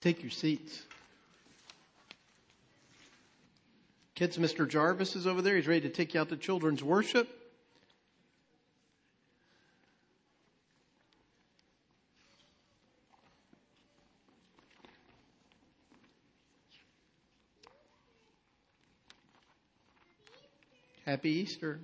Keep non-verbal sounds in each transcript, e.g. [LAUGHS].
Take your seats. Kids, Mr. Jarvis is over there. He's ready to take you out to children's worship. Happy Easter.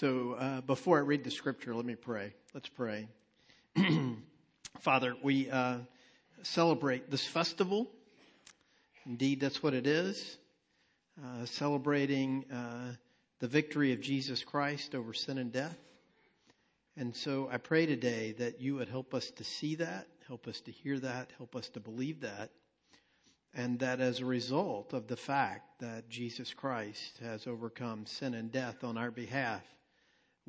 So uh, before I read the scripture, let me pray. Let's pray. [CLEARS THROAT] Father, we uh, celebrate this festival. Indeed, that's what it is. Uh, celebrating uh, the victory of Jesus Christ over sin and death. And so I pray today that you would help us to see that, help us to hear that, help us to believe that, and that as a result of the fact that Jesus Christ has overcome sin and death on our behalf,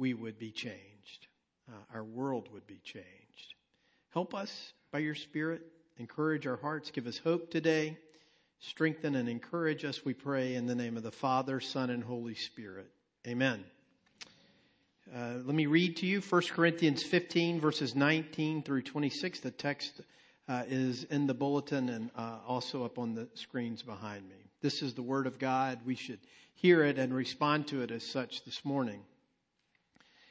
we would be changed. Uh, our world would be changed. Help us by your Spirit. Encourage our hearts. Give us hope today. Strengthen and encourage us, we pray, in the name of the Father, Son, and Holy Spirit. Amen. Uh, let me read to you 1 Corinthians 15, verses 19 through 26. The text uh, is in the bulletin and uh, also up on the screens behind me. This is the Word of God. We should hear it and respond to it as such this morning.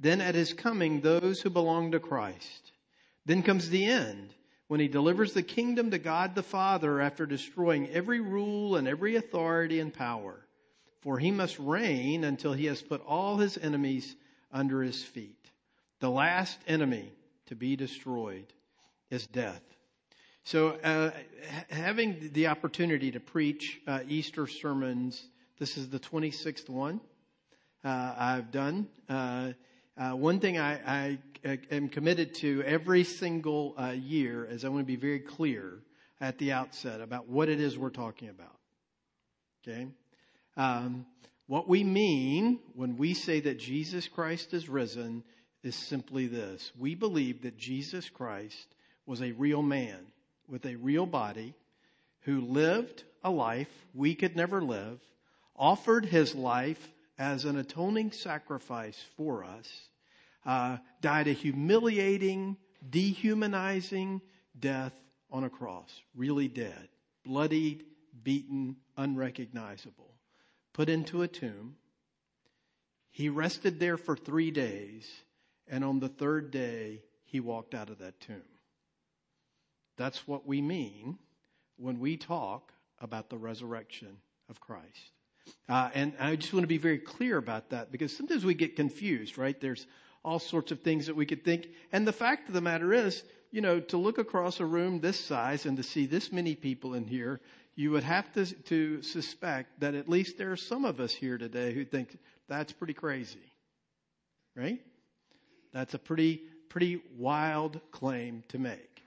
then at his coming, those who belong to Christ. Then comes the end when he delivers the kingdom to God the Father after destroying every rule and every authority and power. For he must reign until he has put all his enemies under his feet. The last enemy to be destroyed is death. So, uh, having the opportunity to preach uh, Easter sermons, this is the 26th one uh, I've done. Uh, one thing I, I, am committed to every single uh, year is I want to be very clear at the outset about what it is we're talking about. Okay? Um, what we mean when we say that Jesus Christ is risen is simply this. We believe that Jesus Christ was a real man with a real body who lived a life we could never live, offered his life as an atoning sacrifice for us, uh, died a humiliating, dehumanizing death on a cross, really dead, bloodied, beaten, unrecognizable, put into a tomb. He rested there for three days, and on the third day, he walked out of that tomb. That's what we mean when we talk about the resurrection of Christ. Uh, and I just want to be very clear about that because sometimes we get confused, right? There's all sorts of things that we could think. And the fact of the matter is, you know, to look across a room this size and to see this many people in here, you would have to, to suspect that at least there are some of us here today who think that's pretty crazy. Right? That's a pretty, pretty wild claim to make.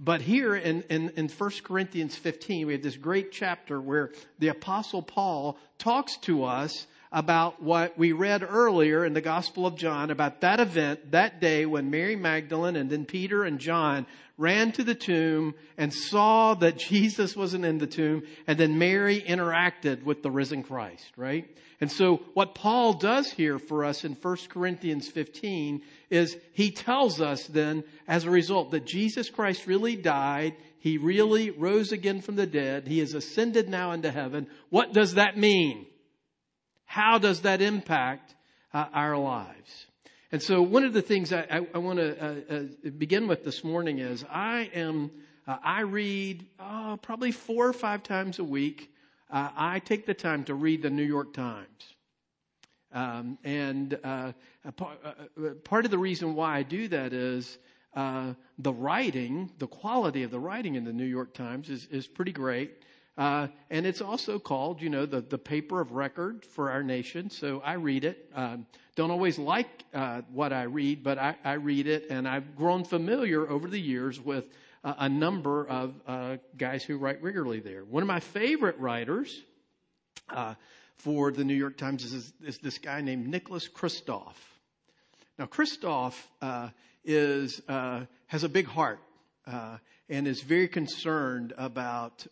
But here in, in, in 1 Corinthians 15, we have this great chapter where the apostle Paul talks to us about what we read earlier in the Gospel of John about that event, that day when Mary Magdalene and then Peter and John ran to the tomb and saw that Jesus wasn't in the tomb, and then Mary interacted with the risen Christ, right? And so what Paul does here for us in 1 Corinthians 15 is he tells us then, as a result, that Jesus Christ really died. He really rose again from the dead. He has ascended now into heaven. What does that mean? How does that impact uh, our lives? And so one of the things I, I, I want to uh, uh, begin with this morning is I am, uh, I read uh, probably four or five times a week. Uh, I take the time to read the New York Times. Um, and part, of the reason why I do that is the writing, the quality of the writing in the New York Times is, is pretty great. Uh, and it's also called, you know, the, the paper of record for our nation. So I read it. Um, don't always like uh, what I read, but I, I, read it, and I've grown familiar over the years with uh, a number of uh, guys who write regularly there. One of my favorite writers uh, for the New York Times is, is, this guy named Nicholas Kristof. Now, Kristof uh, is has a big heart and is very concerned about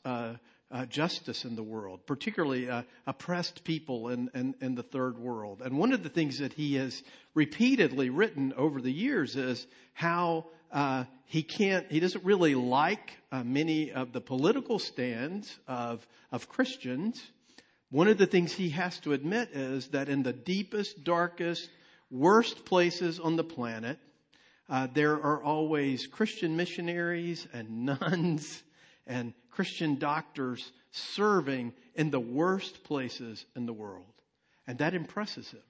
uh, justice in the world, particularly uh, oppressed people in, in, in, the third world. And one of the things that he has repeatedly written over the years is how uh, he can't, he doesn't really like uh, many of the political stands of, of Christians. One of the things he has to admit is that in the deepest, darkest, worst places on the planet, uh, there are always Christian missionaries and [LAUGHS] nuns and Christian doctors serving in the worst places in the world. And that impresses him.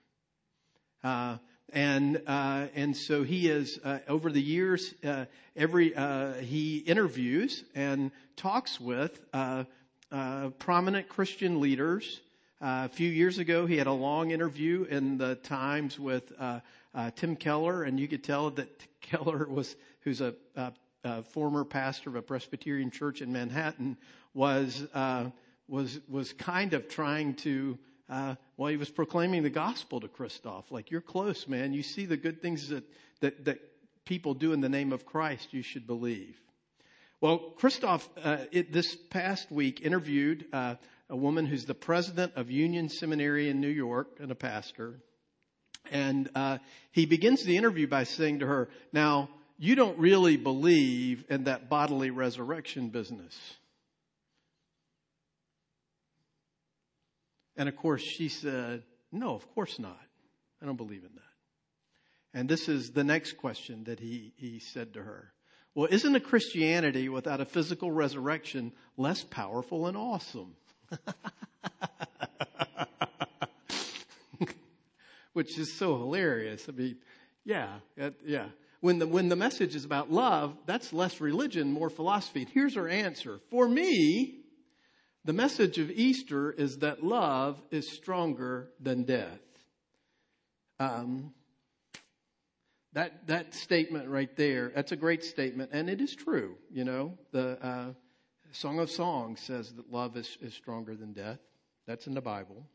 Uh, and uh, and so he is uh, over the years uh, every uh, he interviews and talks with uh, prominent Christian leaders. a few years ago, he had a long interview in the Times with Tim Keller, and you could tell that [LAUGHS] Keller was who's a, a uh, former pastor of a Presbyterian church in Manhattan, was uh, was was kind of trying to. Uh, well, he was proclaiming the gospel to Kristof, like you're close, man. You see the good things that that that people do in the name of Christ. You should believe. Well, Kristof, uh, it, this past week interviewed uh, a woman who's the president of Union Seminary in New York and a pastor. And uh, he begins the interview by saying to her, Now, you don't really believe in that bodily resurrection business. And of course, she said, No, of course not. I don't believe in that. And this is the next question that he, he said to her. Well, isn't a Christianity without a physical resurrection less powerful and awesome? [LAUGHS] Which is so hilarious. I mean, yeah, yeah. When the, when the message is about love, that's less religion, more philosophy. Here's her answer. For me, the message of Easter is that love is stronger than death. Um, that that statement right there, that's a great statement, and it is true. You know, the uh, Song of Songs says that love is, is stronger than death. That's in the Bible.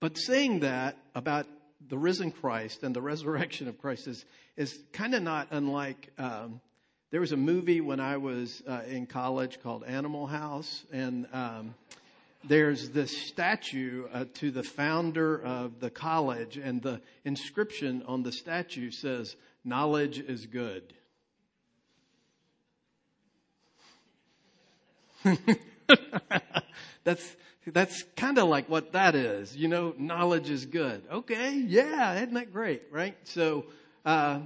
But saying that about the risen Christ and the resurrection of Christ is, is kind of not unlike. Um, there was a movie when I was uh, in college called Animal House, and um, there's this statue uh, to the founder of the college, and the inscription on the statue says, Knowledge is good. [LAUGHS] That's that's kind of like what that is. You know, knowledge is good. Okay, yeah, isn't that great, right? So, uh,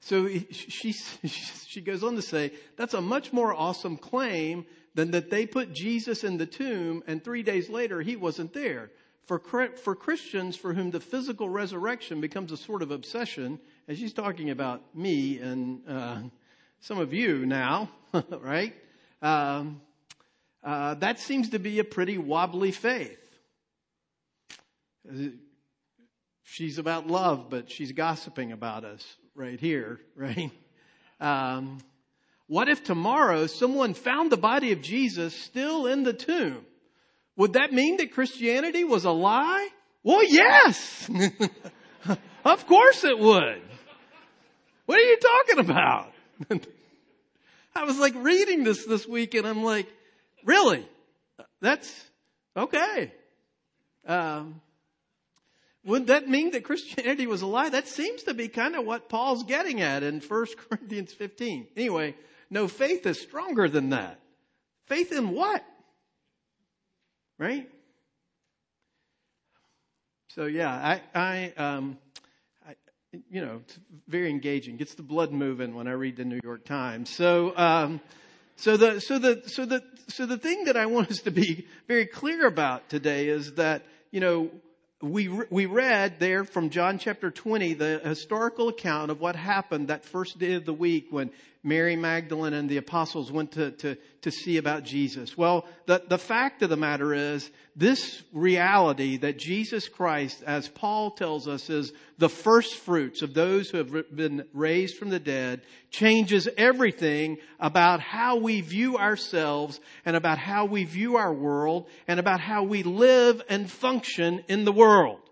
so she, [LAUGHS] she goes on to say, that's a much more awesome claim than that they put Jesus in the tomb and three days later he wasn't there. For, for Christians for whom the physical resurrection becomes a sort of obsession, and she's talking about me and uh, some of you now, [LAUGHS] right? Um, uh, that seems to be a pretty wobbly faith. She's about love, but she's gossiping about us right here, [LAUGHS] right? Um, what if tomorrow someone found the body of Jesus still in the tomb? Would that mean that Christianity was a lie? Well, yes. [LAUGHS] of course it would. What are you talking about? [LAUGHS] I was like reading this this week and I'm like, Really? That's okay. Um, would that mean that Christianity was a lie? That seems to be kind of what Paul's getting at in 1 [LAUGHS] Corinthians 15. Anyway, no, faith is stronger than that. Faith in what? Right? So yeah, I, I, um, I, you know, it's very engaging. Gets the blood moving when I read the New York Times. So, um, so the, so the, so the, so the thing that I want us to be very clear about today is that, you know, we, we read there from John chapter 20 the historical account of what happened that first day of the week when Mary Magdalene and the apostles went to, to, to see about Jesus. Well, the, the fact of the matter is this reality that Jesus Christ, as Paul tells us, is the first fruits of those who have been raised from the dead changes everything about how we view ourselves and about how we view our world and about how we live and function in the world.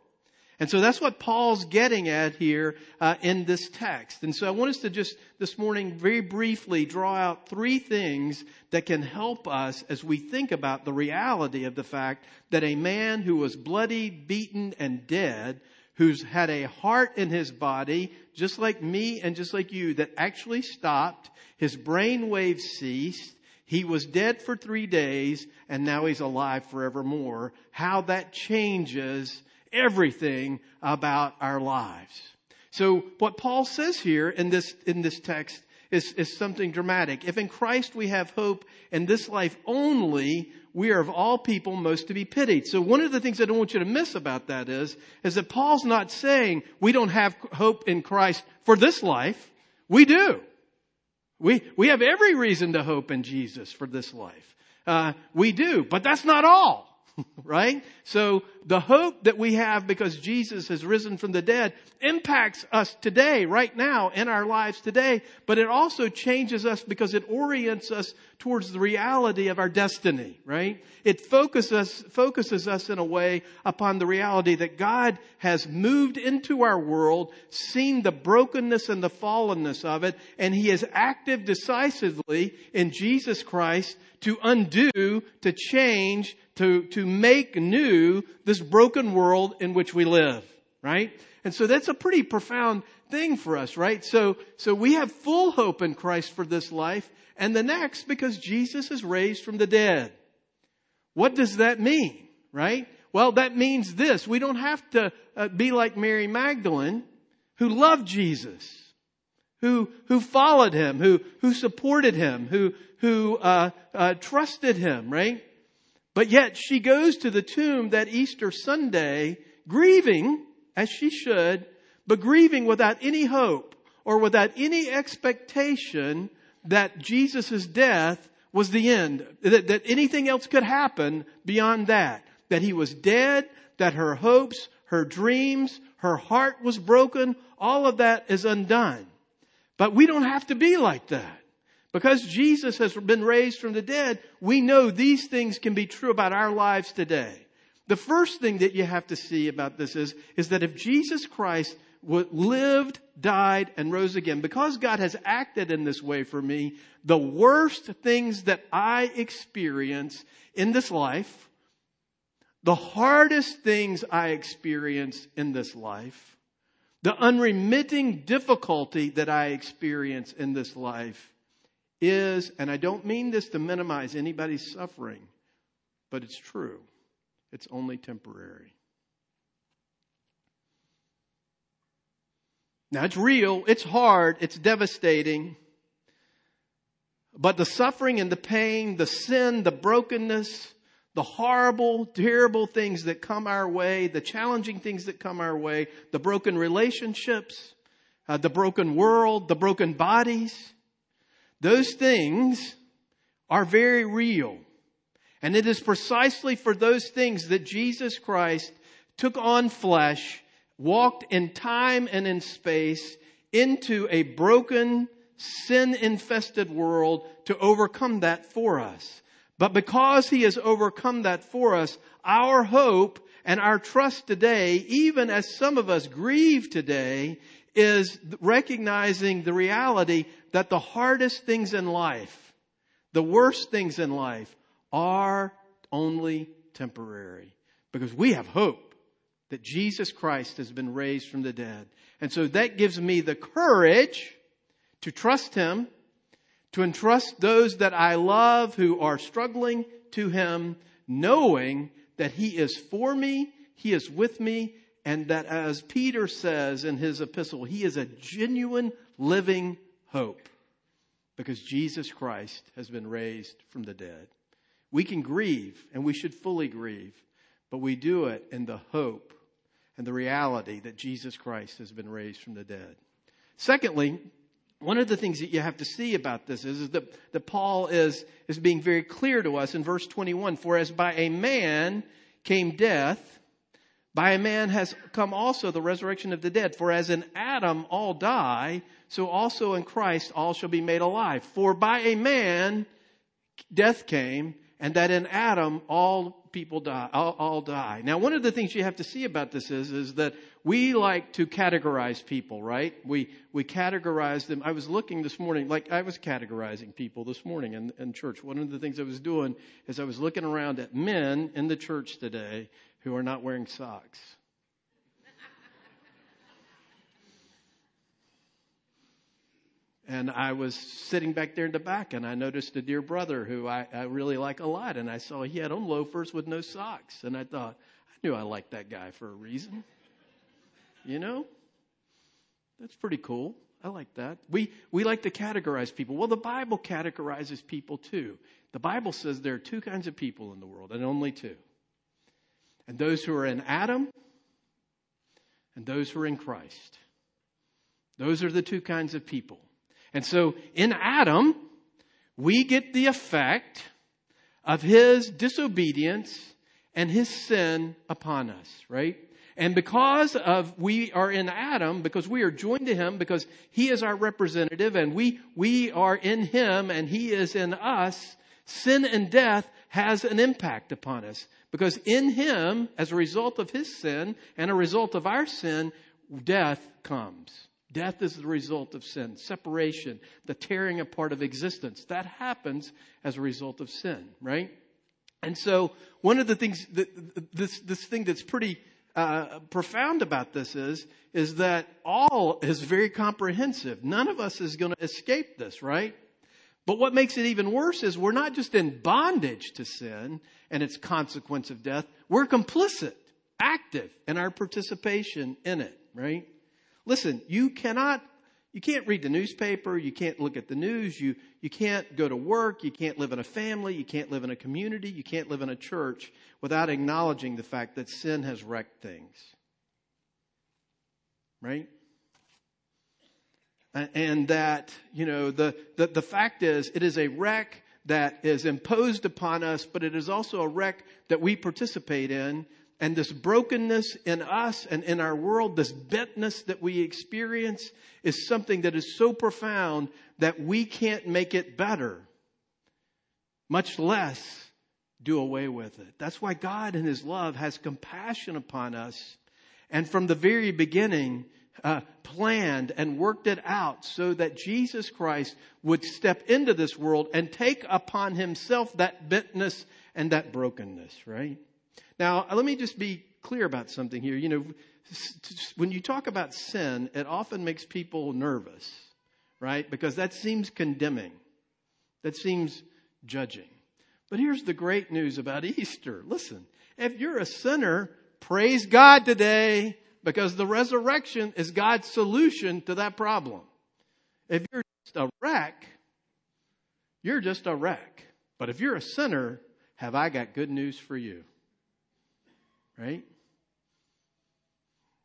And so that's what Paul's getting at here uh, in this text. And so I want us to just this morning very briefly draw out three things that can help us as we think about the reality of the fact that a man who was bloody, beaten, and dead, who's had a heart in his body, just like me and just like you, that actually stopped, his brain waves ceased, he was dead for three days, and now he's alive forevermore. How that changes everything about our lives. So what Paul says here in this, in this text is, is something dramatic. If in Christ we have hope in this life only, we are of all people most to be pitied. So one of the things I don't want you to miss about that is, is that Paul's not saying we don't have hope in Christ for this life. We do. We, we have every reason to hope in Jesus for this life. Uh, we do, but that's not all. [LAUGHS] right? So the hope that we have because Jesus has risen from the dead impacts us today, right now, in our lives today, but it also changes us because it orients us towards the reality of our destiny, right? It focuses, focuses us in a way upon the reality that God has moved into our world, seen the brokenness and the fallenness of it, and He is active decisively in Jesus Christ to undo, to change, to, to make new this broken world in which we live, right? And so that's a pretty profound thing for us, right? So, so we have full hope in Christ for this life and the next because Jesus is raised from the dead. What does that mean, right? Well, that means this. We don't have to uh, be like Mary Magdalene who loved Jesus, who, who followed him, who, who supported him, who, who, uh, uh, trusted him, right? But yet she goes to the tomb that Easter Sunday grieving, as she should, but grieving without any hope or without any expectation that Jesus' death was the end, that, that anything else could happen beyond that. That he was dead, that her hopes, her dreams, her heart was broken, all of that is undone. But we don't have to be like that. Because Jesus has been raised from the dead, we know these things can be true about our lives today. The first thing that you have to see about this is, is that if Jesus Christ lived, died, and rose again, because God has acted in this way for me, the worst things that I experience in this life, the hardest things I experience in this life, the unremitting difficulty that I experience in this life, is, and I don't mean this to minimize anybody's suffering, but it's true. It's only temporary. Now it's real, it's hard, it's devastating, but the suffering and the pain, the sin, the brokenness, the horrible, terrible things that come our way, the challenging things that come our way, the broken relationships, uh, the broken world, the broken bodies, those things are very real. And it is precisely for those things that Jesus Christ took on flesh, walked in time and in space into a broken, sin infested world to overcome that for us. But because he has overcome that for us, our hope and our trust today, even as some of us grieve today, is recognizing the reality that the hardest things in life, the worst things in life are only temporary because we have hope that Jesus Christ has been raised from the dead. And so that gives me the courage to trust Him, to entrust those that I love who are struggling to Him, knowing that He is for me, He is with me, and that as Peter says in his epistle, He is a genuine living hope because Jesus Christ has been raised from the dead. We can grieve and we should fully grieve, but we do it in the hope and the reality that Jesus Christ has been raised from the dead. Secondly, one of the things that you have to see about this is, is that, that Paul is, is being very clear to us in verse 21. For as by a man came death, by a man has come also the resurrection of the dead. For as in Adam all die, so also in Christ all shall be made alive. For by a man death came, and that in Adam all people die, all, all, die. Now, one of the things you have to see about this is, is that we like to categorize people, right? We, we categorize them. I was looking this morning, like I was categorizing people this morning in, in church. One of the things I was doing is I was looking around at men in the church today who are not wearing socks. and I was sitting back there in the back and I noticed a dear brother who I, I, really like a lot and I saw he had on loafers with no socks and I thought, I knew I liked that guy for a reason. You know? That's pretty cool. I like that. We, we like to categorize people. Well, the Bible categorizes people too. The Bible says there are two kinds of people in the world and only two. And those who are in Adam and those who are in Christ. Those are the two kinds of people. And so in Adam, we get the effect of his disobedience and his sin upon us, right? And because of we are in Adam, because we are joined to him, because he is our representative and we, we are in him and he is in us, sin and death has an impact upon us. Because in him, as a result of his sin and a result of our sin, death comes. Death is the result of sin, separation, the tearing apart of existence. That happens as a result of sin, right? And so, one of the things that this this thing that's pretty uh, profound about this is is that all is very comprehensive. None of us is going to escape this, right? But what makes it even worse is we're not just in bondage to sin and its consequence of death. We're complicit, active in our participation in it, right? Listen, you cannot, you can't read the newspaper, you can't look at the news, you, you can't go to work, you can't live in a family, you can't live in a community, you can't live in a church without acknowledging the fact that sin has wrecked things. Right? And that, you know, the, the, the fact is, it is a wreck that is imposed upon us, but it is also a wreck that we participate in and this brokenness in us and in our world, this bentness that we experience is something that is so profound that we can't make it better, much less do away with it. That's why God in His love has compassion upon us and from the very beginning uh, planned and worked it out so that Jesus Christ would step into this world and take upon Himself that bentness and that brokenness, right? Now, let me just be clear about something here. You know, when you talk about sin, it often makes people nervous, right? Because that seems condemning. That seems judging. But here's the great news about [LAUGHS] Easter. Listen, if you're a sinner, praise God today because the resurrection is God's solution to that problem. If you're just a wreck, you're just a wreck. But if you're a sinner, have I got good news for you? right?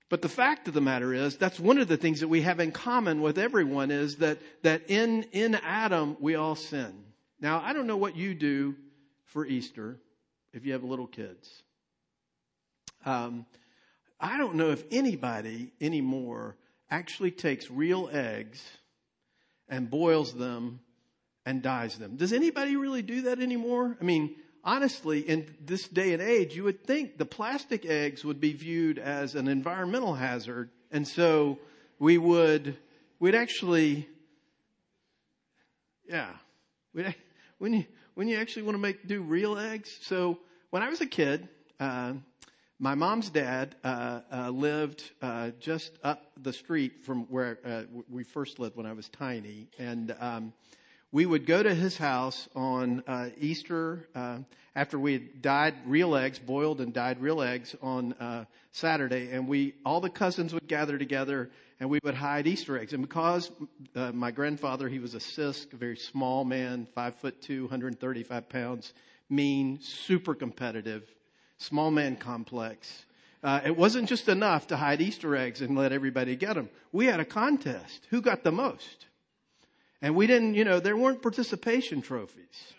But the fact of the matter is, that's one of the things that we have in common with everyone is that, that in, in Adam, we all sin. Now, I don't know what you do for Easter if you have little kids. Um, I don't know if anybody anymore actually takes real eggs and boils them and dyes them. Does anybody really do that anymore? I mean, honestly, in this day and age, you would think the plastic eggs would be viewed as an environmental hazard. And so we would, we'd actually, yeah, we'd, when you, when you actually want to make, do real eggs. So when I was a kid, uh, my mom's dad uh, uh, lived uh, just up the street from where uh, we first lived when I was tiny, and um, we would go to his house on uh, Easter uh, after we had dyed real eggs, boiled and dyed real eggs on uh, Saturday, and we all the cousins would gather together and we would hide Easter eggs. And because uh, my grandfather, he was a Sisk, a very small man, five foot two, 135 pounds, mean, super competitive, small man complex. uh, it wasn't just enough to hide Easter eggs and let everybody get them. We had a contest. Who got the most? And we didn't, you know, there weren't participation trophies.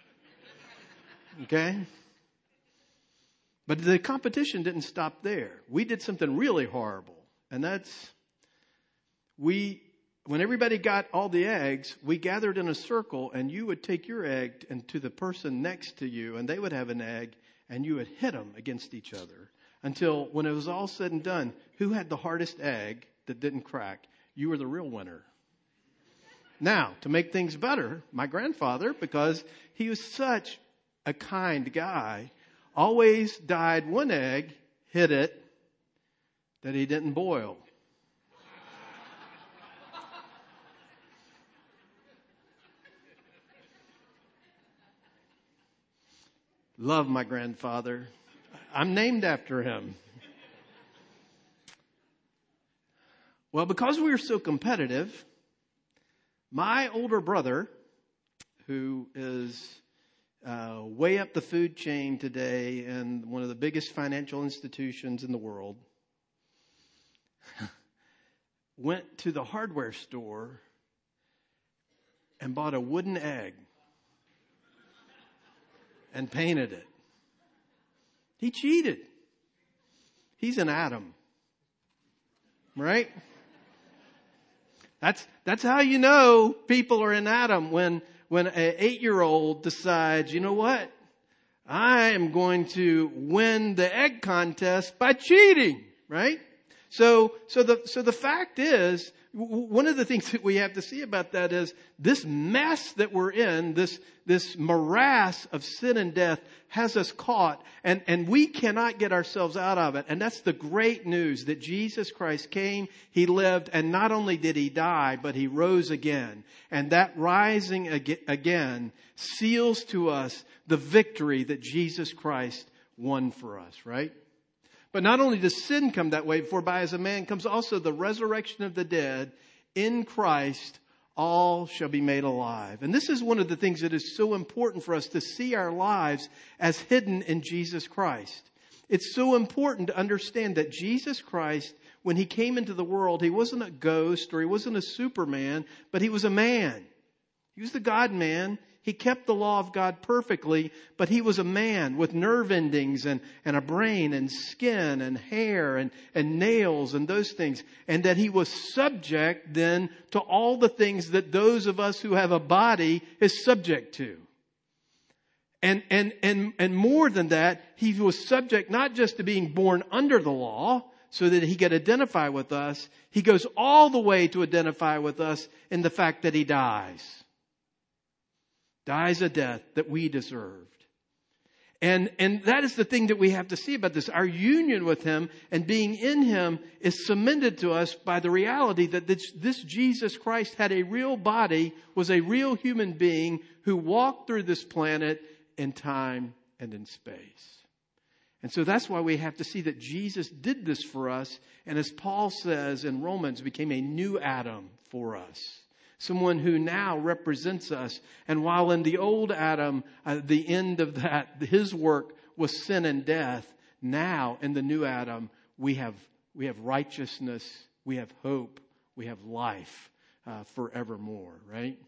Okay? But the competition didn't stop there. We did something really horrible. And that's, we, when everybody got all the eggs, we gathered in a circle and you would take your egg and to the person next to you and they would have an egg and you would hit them against each other until when it was all said and done, who had the hardest egg that didn't crack? You were the real winner. Now, to make things better, my grandfather, because he was such a kind guy, always dyed one egg, hid it, that he didn't boil. Love my grandfather. I'm named after him. Well, because we were so competitive, my older brother, who is uh, way up the food chain today in one of the biggest financial institutions in the world, [LAUGHS] went to the hardware store and bought a wooden egg and painted it. He cheated. He's an Adam. Right? That's, that's how you know people are in Adam when, when an eight year old decides, you know what? I am going to win the egg contest by cheating, right? So, so the, so the fact is, one of the things that we have to see about that is this mess that we're in, this, this morass of sin and death has us caught and, and we cannot get ourselves out of it. And that's the great news that Jesus Christ came, He lived, and not only did He die, but He rose again. And that rising again seals to us the victory that Jesus Christ won for us, right? But not only does sin come that way, for by as a man comes also the resurrection of the dead in Christ, all shall be made alive. And this is one of the things that is so important for us to see our lives as hidden in Jesus Christ. It's so important to understand that Jesus Christ, when he came into the world, he wasn't a ghost or he wasn't a superman, but he was a man. He was the God man. He kept the law of God perfectly, but he was a man with nerve endings and, and a brain and skin and hair and, and nails and those things. And that he was subject then to all the things that those of us who have a body is subject to. And, and, and, and more than that, he was subject not just to being born under the law, so that he could identify with us. He goes all the way to identify with us in the fact that he dies dies a death that we deserved. And, and that is the thing that we have to see about this. Our union with Him and being in Him is cemented to us by the reality that this, this Jesus Christ had a real body, was a real human being who walked through this planet in time and in space. And so that's why we have to see that Jesus did this for us. And as Paul says in Romans, became a new Adam for us someone who now represents us. And while in the old Adam, uh, the end of that, his work was sin and death, now in the new Adam, we have, we have righteousness, we have hope, we have life uh, forevermore, right?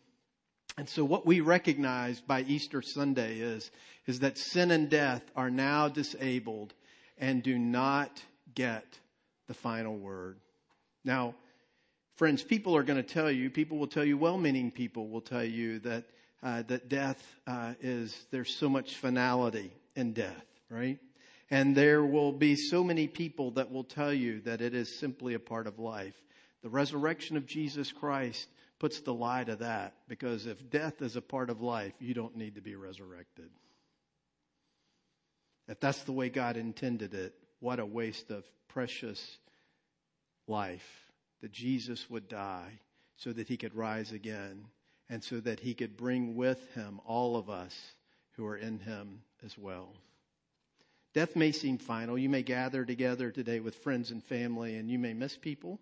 And so what we recognize by Easter Sunday is, is that sin and death are now disabled and do not get the final word. Now, Friends, people are going to tell you, people will tell you, well-meaning people will tell you that, uh, that death uh, is, there's so much finality in death, right? And there will be so many people that will tell you that it is simply a part of life. The resurrection of Jesus Christ puts the lie to that because if death is a part of life, you don't need to be resurrected. If that's the way God intended it, what a waste of precious life that Jesus would die so that he could rise again and so that he could bring with him all of us who are in him as well. Death may seem final. You may gather together today with friends and family and you may miss people.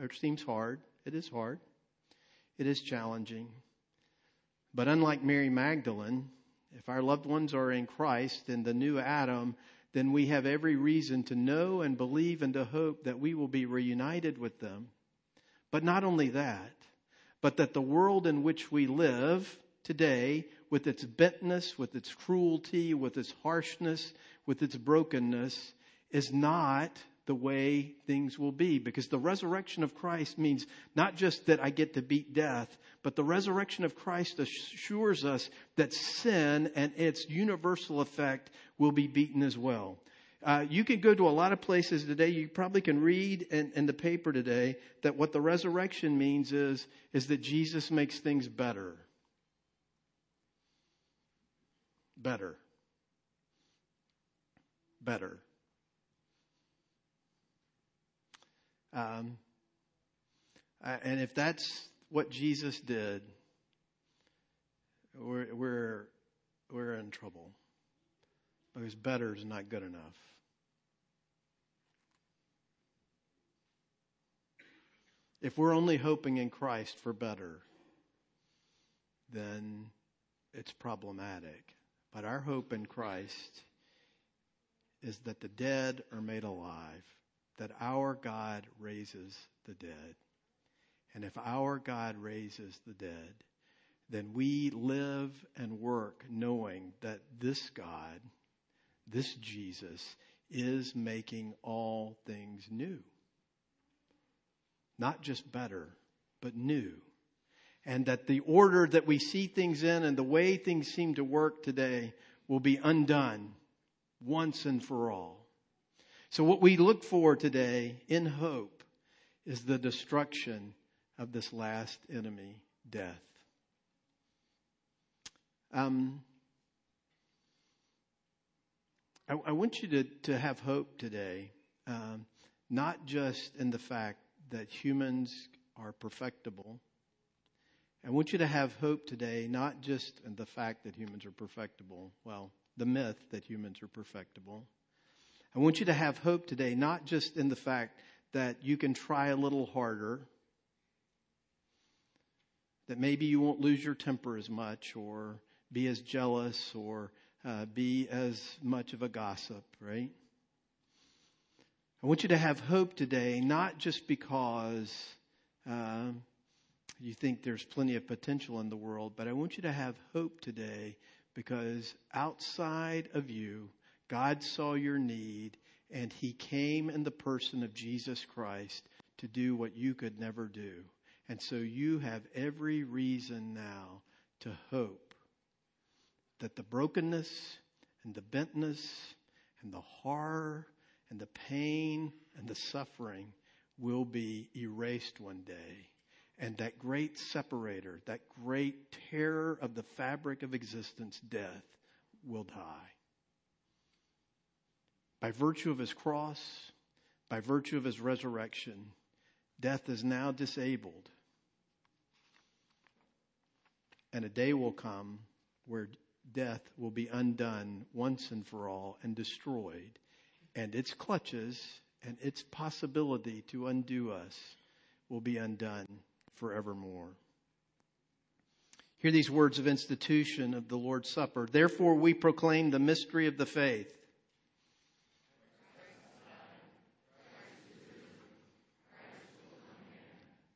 It seems hard. It is hard. It is challenging. But unlike Mary Magdalene if our loved ones are in Christ in the new Adam, then we have every reason to know and believe and to hope that we will be reunited with them. But not only that, but that the world in which we live today, with its bentness, with its cruelty, with its harshness, with its brokenness, is not the way things will be. Because the resurrection of Christ means not just that I get to beat death, but the resurrection of Christ assures us that sin and its universal effect will be beaten as well. Uh, you can go to a lot of places today. You probably can read in, in the paper today that what the resurrection means is, is that Jesus makes things better. Better. Better. Um, and if that's what Jesus did, we're, we're, we're in trouble because better is not good enough. If we're only hoping in Christ for better, then it's problematic. But our hope in Christ is that the dead are made alive that our God raises the dead. And if our God raises the dead, then we live and work knowing that this God, this Jesus, is making all things new. Not just better, but new. And that the order that we see things in and the way things seem to work today will be undone once and for all. So, what we look for today in hope is the destruction of this last enemy, death. Um, I, I, want you to, to have hope today, um, not just in the fact that humans are perfectible. I want you to have hope today, not just in the fact that humans are perfectible, well, the myth that humans are perfectible. I want you to have hope today, not just in the fact that you can try a little harder, that maybe you won't lose your temper as much or be as jealous or uh, be as much of a gossip, right? I want you to have hope today, not just because uh, you think there's plenty of potential in the world, but I want you to have hope today because outside of you, God saw your need and he came in the person of Jesus Christ to do what you could never do. And so you have every reason now to hope that the brokenness and the bentness and the horror and the pain and the suffering will be erased one day. And that great separator, that great terror of the fabric of existence, death, will die by virtue of his cross, by virtue of his resurrection, death is now disabled. And a day will come where death will be undone once and for all and destroyed, and its clutches and its possibility to undo us will be undone forevermore. Hear these words of institution of the Lord's Supper. Therefore, we proclaim the mystery of the faith.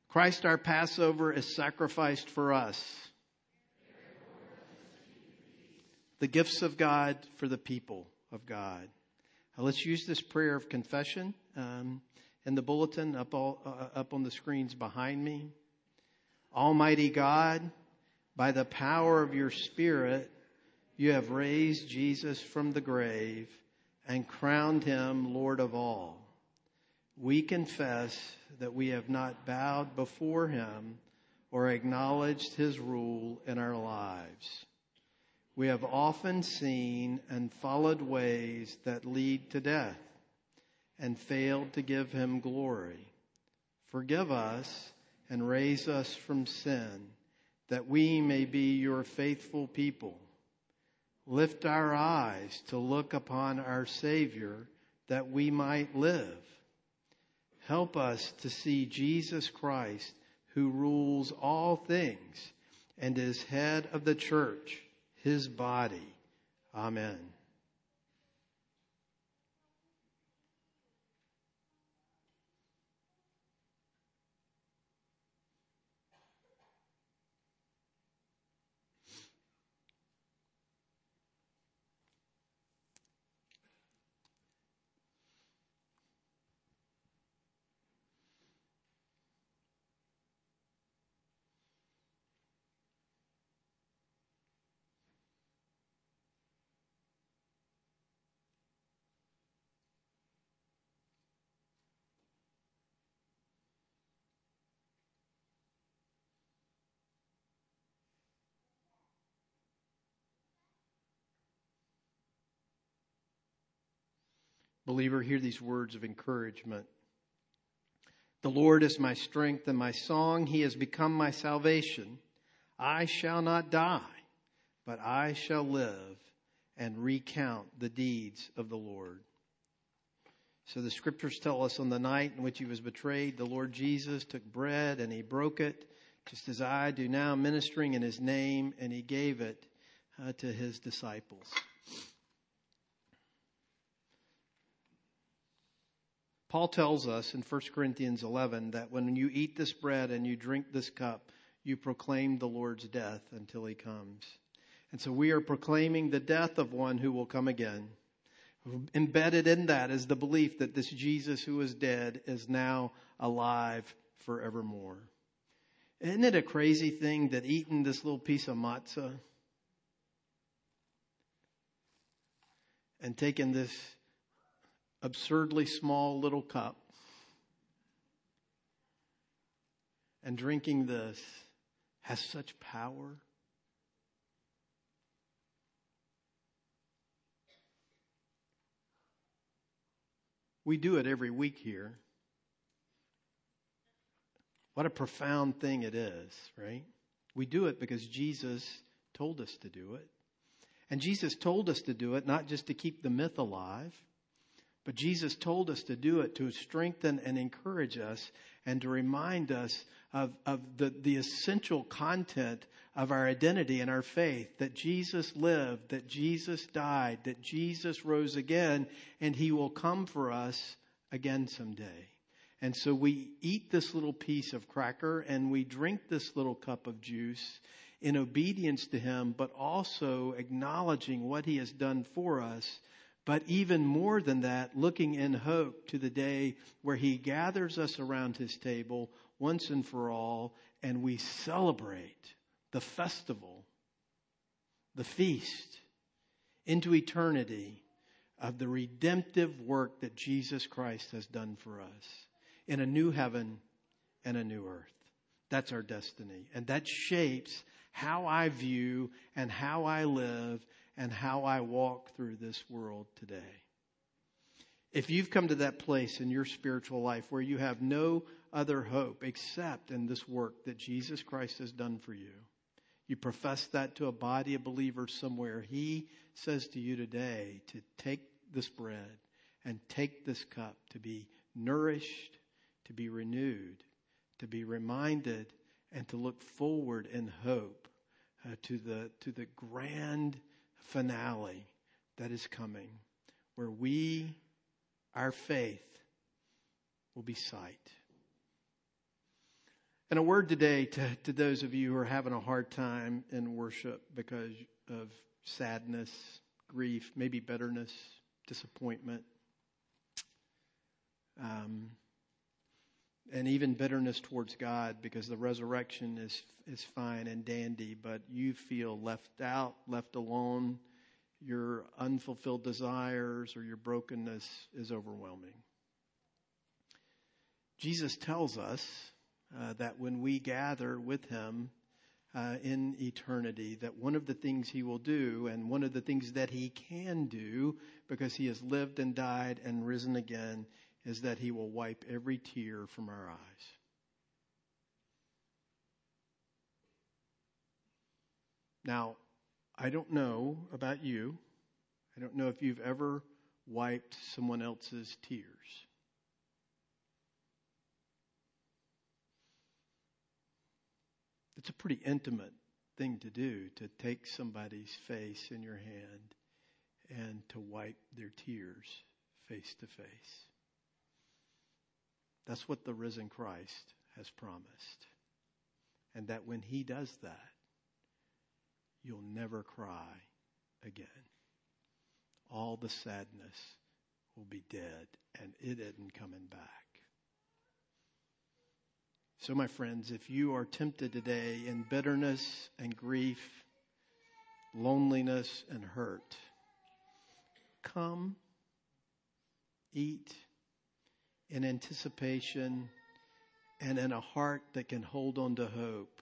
Christ our Passover is sacrificed for us. The gifts of God for the people of God. Now let's use this prayer of confession um, in the bulletin up, all, uh, up on the screens behind me. Almighty God, by the power of your Spirit, you have raised Jesus from the grave and crowned him Lord of all. We confess that we have not bowed before him or acknowledged his rule in our lives. We have often seen and followed ways that lead to death and failed to give him glory. Forgive us and raise us from sin that we may be your faithful people. Lift our eyes to look upon our Savior that we might live. Help us to see Jesus Christ who rules all things and is head of the church, his body. Amen. Believer, hear these words of encouragement. The Lord is my strength and my song. He has become my salvation. I shall not die, but I shall live and recount the deeds of the Lord. So the scriptures tell us on the night in which he was betrayed, the Lord Jesus took bread and he broke it, just as I do now, ministering in his name, and he gave it uh, to his disciples. Paul tells us in 1 Corinthians 11 that when you eat this bread and you drink this cup, you proclaim the Lord's death until he comes. And so we are proclaiming the death of one who will come again. Embedded in that is the belief that this Jesus who is dead is now alive forevermore. Isn't it a crazy thing that eating this little piece of matzah and taking this absurdly small little cup and drinking this has such power. We do it every week here. What a profound thing it is, right? We do it because Jesus told us to do it. And Jesus told us to do it not just to keep the myth alive, but Jesus told us to do it to strengthen and encourage us and to remind us of, of the, the essential content of our identity and our faith that Jesus lived, that Jesus died, that Jesus rose again, and he will come for us again someday. And so we eat this little piece of cracker and we drink this little cup of juice in obedience to him, but also acknowledging what he has done for us but even more than that, looking in hope to the day where he gathers us around his table once and for all, and we celebrate the festival, the feast into eternity of the redemptive work that Jesus Christ has done for us in a new heaven and a new earth. That's our destiny. And that shapes how I view and how I live and how I walk through this world today. If you've come to that place in your spiritual life where you have no other hope except in this work that Jesus Christ has done for you, you profess that to a body of believers somewhere, He says to you today to take this bread and take this cup to be nourished, to be renewed, to be reminded, and to look forward in hope uh, to the to the grand finale that is coming where we, our faith, will be sight. And a word today to, to those of you who are having a hard time in worship because of sadness, grief, maybe bitterness, disappointment, um, and even bitterness towards God because the resurrection is is fine and dandy, but you feel left out, left alone. Your unfulfilled desires or your brokenness is overwhelming. Jesus tells us uh, that when we gather with Him uh, in eternity, that one of the things He will do, and one of the things that He can do, because He has lived and died and risen again, is that He will wipe every tear from our eyes. Now, I don't know about you. I don't know if you've ever wiped someone else's tears. It's a pretty intimate thing to do to take somebody's face in your hand and to wipe their tears face to face. That's what the risen Christ has promised. And that when he does that, you'll never cry again. All the sadness will be dead and it isn't coming back. So, my friends, if you are tempted today in bitterness and grief, loneliness and hurt, come, eat in anticipation and in a heart that can hold on to hope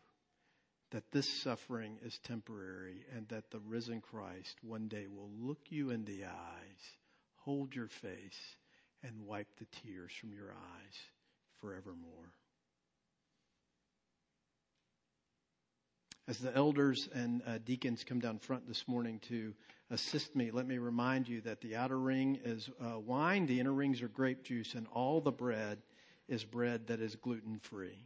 that this suffering is temporary and that the risen Christ one day will look you in the eyes, hold your face, and wipe the tears from your eyes forevermore. As the elders and uh, deacons come down front this morning to assist me, let me remind you that the outer ring is uh, wine, the inner rings are grape juice, and all the bread is bread that is gluten free.